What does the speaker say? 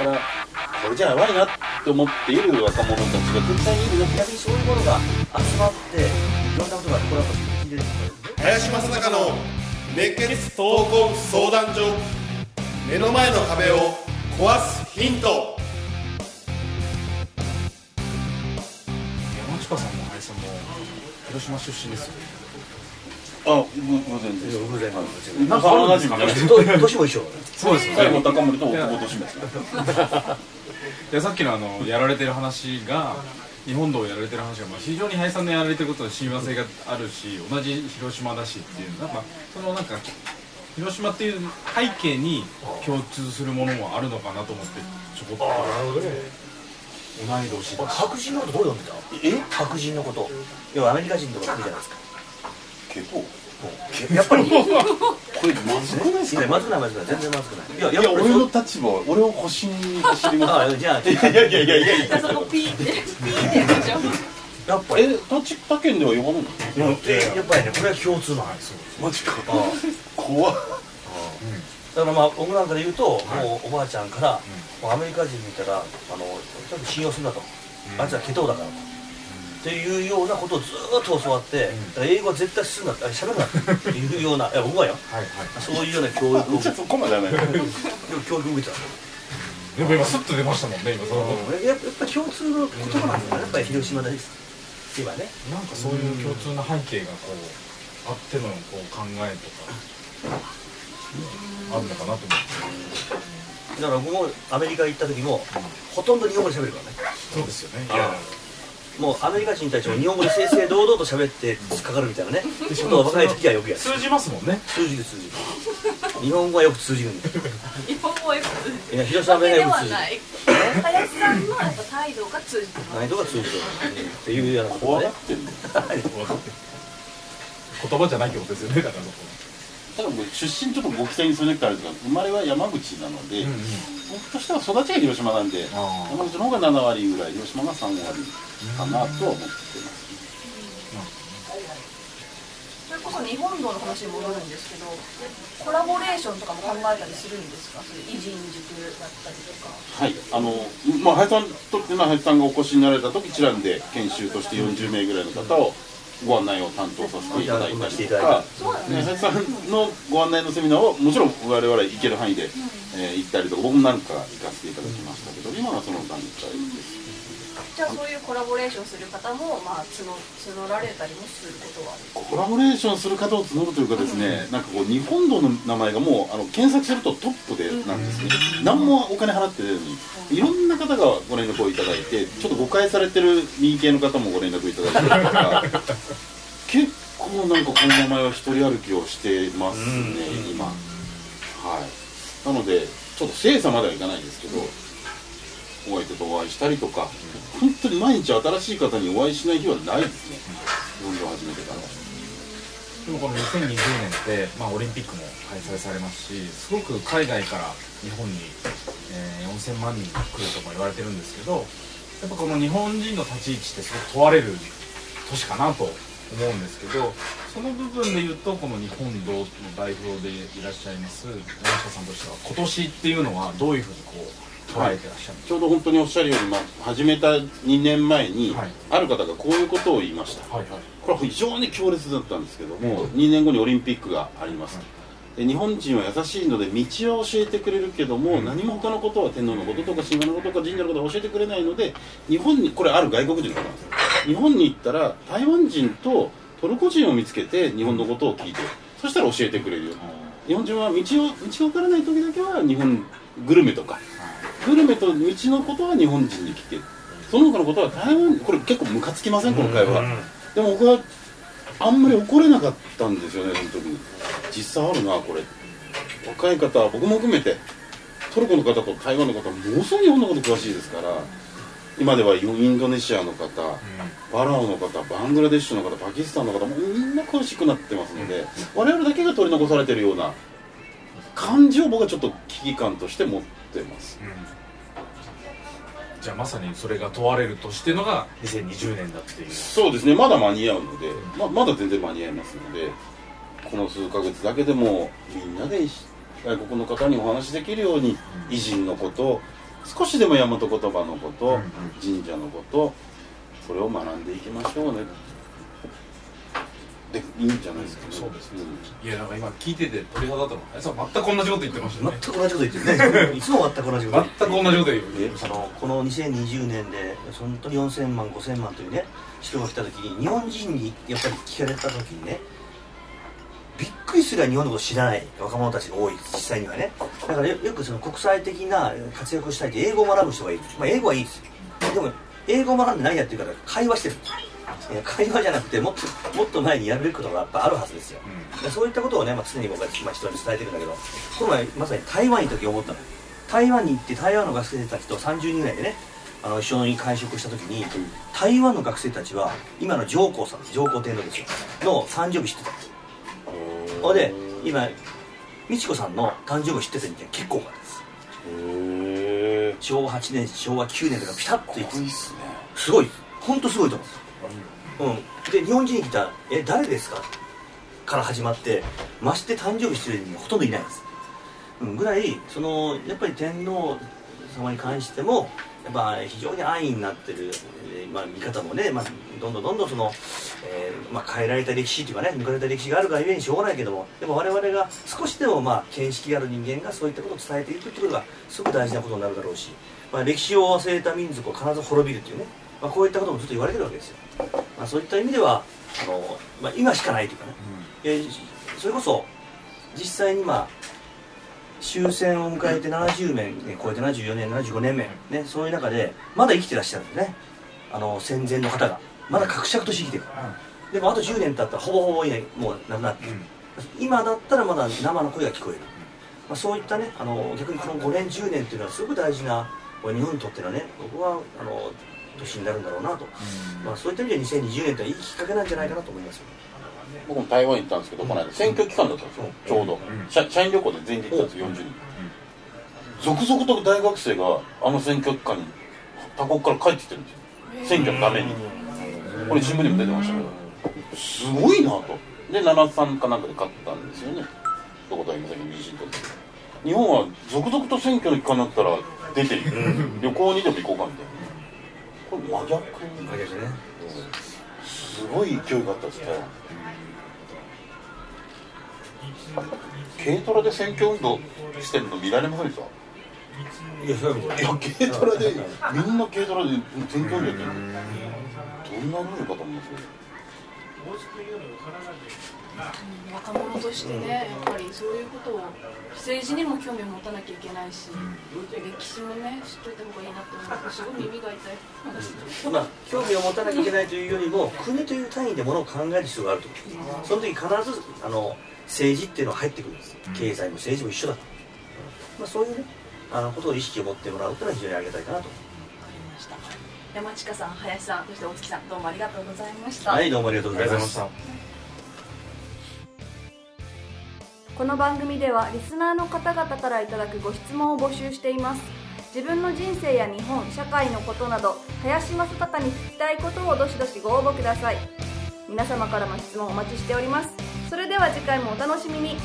だからこれじゃやばいなって思っている若者たちが絶対にいるな逆にそういうものが集まっていろんなことがこれは聞いてる林正孝の熱血闘魂相談所目の前の壁を壊すヒント。山近さんも林さんも広島出身ですよ。あぐ偶然です偶然なんかあるんですか？ねと年も一緒そうです。最後高森と大久保利ですねいやさっきのあのやられてる話が日本道をやられてる話が、まあ、非常に林さんのやられてることで親和性があるし同じ広島だしっていうなんかそのなんか広島っていう背景に共通するものもあるのかなと思ってちょこっと。なるほどね。同い年だし。白人のことどう読んでた？え？白人のこと。要はアメリカ人とか来るじゃないですかけどやっぱり。いこれまずくないですか？やまずくないまずくない。全然まずくない。いやいや俺の立場は俺を腰に走りますあじゃあいやいやいやいやいや。そこピーってピーってでしょやっぱり。え立他県では呼ばないの？でやっぱりねこれは共通なんです。よマジかあ。怖っ。だからまあ僕なんかで言うと、もうおばあちゃんから、もうアメリカ人見たらあのちょっと信用するなと、あいつはケトウだからと、っていうようなことをずーっと教わって、だから英語は絶対するなあ喋るなっていうようないや僕はよ。はいはい。そういうような教育をそこまではない教育を受けてた。でも今スッと出ましたもんね今その。やっぱやっぱ共通の言葉なんですよねやっぱり広島です今ね。なんかそういう共通な背景がこうあってのこう考えとかあるのかなと思って。だから僕もアメリカ行った時も、ほとんど日本語で喋るからね。そうですよね。いあやもうアメリカ人たちも日本語で正々堂々と喋って突っかかるみたいなね。ことを若い時はよくやる。通じますもんね。通じる通じる日本語はよく通じるんだよ日本語はよくいや広島弁がでよく通じるはない林さんのやっぱ態度が通じてます難易度が通じるっていうようなことで怖がってんの。言葉じゃないってことですよねだからただ僕出身ちょっとご期待にするねってあれですが生まれは山口なので、うんうん。僕としては育ちが広島なんで山口の方が7割ぐらい広島が3割かなとは思ってます、それこそ日本道の話に戻るんですけどコラボレーションとかも考えたりするんですか？それ偉人塾だったりとか。はい。あのまあ林さんとって林さんがお越しになられた時一覧で研修として40名ぐらいの方をご案内を担当させていただいたりとか、ね、林さんのご案内のセミナーをもちろん我々行ける範囲で、えー行ったりとか僕も何か行かせていただきましたけど今はその段階ですじゃあそういうコラボレーションする方もまあ募募られたりもすることはコラボレーションする方を募るというかですね、なんかこう日本道の名前がもうあの検索するとトップでなんですね、何もお金払って出るのにいろんな方がご連絡をいただいてちょっと誤解されてる右系の方もご連絡いただいたりとか結構なんかこの名前は一人歩きをしてますね、今。はい。なのでちょっと精査まではいかないんですけどお相手とお会いしたりとか本当に毎日新しい方にお会いしない日はないですね。運動を始めてから。でもこの2020年って、まあ、オリンピックも開催されますしすごく海外から日本に、えー4000万人来るとか言われてるんですけどやっぱこの日本人の立ち位置ってすごく問われる年かなと思うんですけどその部分で言うとこの日本道の代表でいらっしゃいます山下さんとしては今年っていうのはどういうふうにこう捉えてらっしゃるんですちょうど本当におっしゃるように、まあ、始めた2年前に、はい。ある方がこういうことを言いました。かはいはい。これは非常に強烈だったんですけども、2年後にオリンピックがあります、で日本人は優しいので道は教えてくれるけども、何も他のことは天皇のこととか神話のこととか神社のことは教えてくれないので日本にこれある外国人の方なんですよ。日本に行ったら台湾人とトルコ人を見つけて日本のことを聞いてそしたら教えてくれるよ。日本人は道を道が分からない時だけは日本グルメとかグルメと道のことは日本人に聞ける。その他のことは台湾これ結構ムカつきません？この会話でも僕はあんまり怒れなかったんですよねその時に。実際あるなこれ。若い方は僕も含めて。トルコの方と台湾の方はものすごい日本のこと詳しいですから。今ではインドネシアの方パラオの方バングラデシュの方パキスタンの方もうみんな詳しくなってますので。我々だけが取り残されてるような感じを僕はちょっと危機感として持ってます。じゃあまさにそれが問われるとしてのが2020年だっていう。そうですね。まだ間に合うのでままだ全然間に合いますのでこの数ヶ月だけでもみんなで外国の方にお話しできるように偉人のこと少しでも大和言葉のこと神社のことそれを学んでいきましょうねでいいんじゃないですかね。そうですね、いやなんか今聞いてて鳥肌だったのえそう全く同じこと言ってましたね。全く同じこと言ってるねい。つも全く同じこと言って全く同じこと言うえそのこの2020年で本当に4000万5000万というね人が来た時に日本人にやっぱり聞かれた時にねびっくりする日本のこと知らない若者たちが多い実際にはね。だからよよくその国際的な活躍をしたいって英語を学ぶ人がいる、まあ、英語はいいですよ。でも英語を学んで何やってるかというと会話してる。んですよいや会話じゃなくてもっともっと前にやるべきことがやっぱあるはずですよ、でそういったことをね、まあ、常に僕は、まあ、人に伝えてるんだけどこの前まさに台湾にいた時思ったの。台湾に行って台湾の学生たちと30人ぐらいでねあの一緒に会食した時に台湾の学生たちは今の上皇さん上皇天皇ですよ。の誕生日知ってたほんで今美智子さんの誕生日知ってた人間結構多かったです。昭和8年昭和9年とかピタッといくすごい。本当すごいと思うんですうんで日本人に来た「え誰ですか?」から始まってまして誕生日してる人ほとんどいないんです、うん、ぐらいそのやっぱり天皇様に関してもやっぱ非常に安易になってる、えーまあ、見方もね、まあ、どんどんどんどんその、えーまあ、変えられた歴史というかね抜かれた歴史があるがゆえにしょうがないけどもでも我々が少しでもまあ見識がある人間がそういったことを伝えていくってことがすごく大事なことになるだろうし、まあ、歴史を忘れた民族を必ず滅びるというね、まあ、こういったこともずっと言われてるわけですよ、まあ、そういった意味ではあの、まあ、今しかないというかね、いやそれこそ実際にまあ終戦を迎えて70年超えて74年75年目、ね、そういう中でまだ生きてらっしゃるんですね。あの戦前の方が。まだ格々として生きてるでもあと10年経ったらほぼほぼいないもう亡くなってる、今だったらまだ生の声が聞こえる、まあ、そういったねあの逆にこの5年10年っていうのはすごく大事な日本にとってのね僕はあの年になるんだろうなと、まあ、そういった意味では2020年っていいきっかけなんじゃないかなと思いますよ。僕も台湾行ったんですけど、この間選挙期間だったんですよ、ちょうど、社社員旅行で全員で行ったんですよ、40人、続々と大学生があの選挙期間に他国から帰ってきてるんですよ。選挙のために。これ新聞にも出てましたけど。すごいなと。で73かなんかで勝ったんですよね。どこだ今さっき民進党で日本は続々と選挙の期間になったら出ていく。旅行にでも行こうかみたいなこれ真逆真逆ねすごい勢いがあったですね軽トラで選挙運動してるの見られませんでした？いやそいや軽トラでみんな軽トラで選挙運動やってるどんなルールかと思います？よ若者としてねやっぱりそういうことを政治にも興味を持たなきゃいけないし、歴史もね知っといた方がいいなって思うすごい耳が痛い。まあ、興味を持たなきゃいけないというよりも国という単位でものを考える必要があると。その時必ずあの政治っていうのは入ってくるんです。経済も政治も一緒だと、まあ、そういうねあのことを意識を持ってもらうというのは非常にありがたいかなと山近さん林さんそして大月さんどうもありがとうございました、はいどうもありがとうございました。この番組ではリスナーの方々からいただくご質問を募集しています。自分の人生や日本社会のことなど林正孝に聞きたいことをどしどしご応募ください。皆様からの質問お待ちしております。それでは次回もお楽しみに